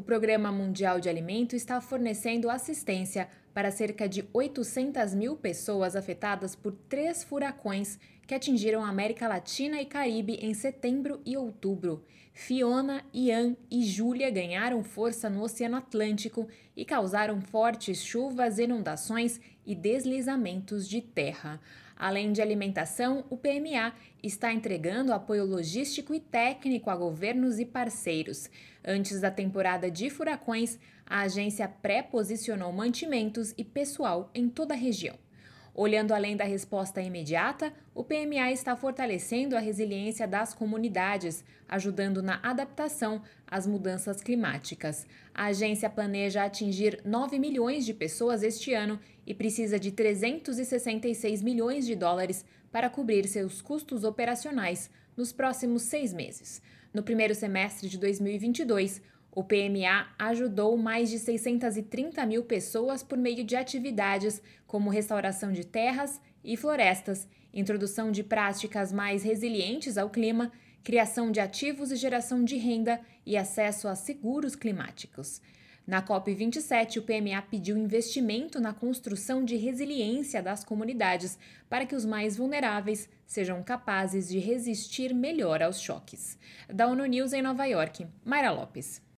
O Programa Mundial de Alimento está fornecendo assistência para cerca de 800 mil pessoas afetadas por três furacões que atingiram a América Latina e Caribe em setembro e outubro. Fiona, Ian e Júlia ganharam força no Oceano Atlântico e causaram fortes chuvas, inundações e deslizamentos de terra. Além de alimentação, o PMA está entregando apoio logístico e técnico a governos e parceiros. Antes da temporada de furacões, a agência pré-posicionou mantimentos e pessoal em toda a região. Olhando além da resposta imediata, o PMA está fortalecendo a resiliência das comunidades, ajudando na adaptação às mudanças climáticas. A agência planeja atingir 9 milhões de pessoas este ano e precisa de 366 milhões de dólares para cobrir seus custos operacionais nos próximos seis meses. No primeiro semestre de 2022, o PMA ajudou mais de 630 mil pessoas por meio de atividades como restauração de terras e florestas, introdução de práticas mais resilientes ao clima, criação de ativos e geração de renda e acesso a seguros climáticos. Na COP27, o PMA pediu investimento na construção de resiliência das comunidades para que os mais vulneráveis sejam capazes de resistir melhor aos choques. Da ONU News em Nova York, Mayra Lopes.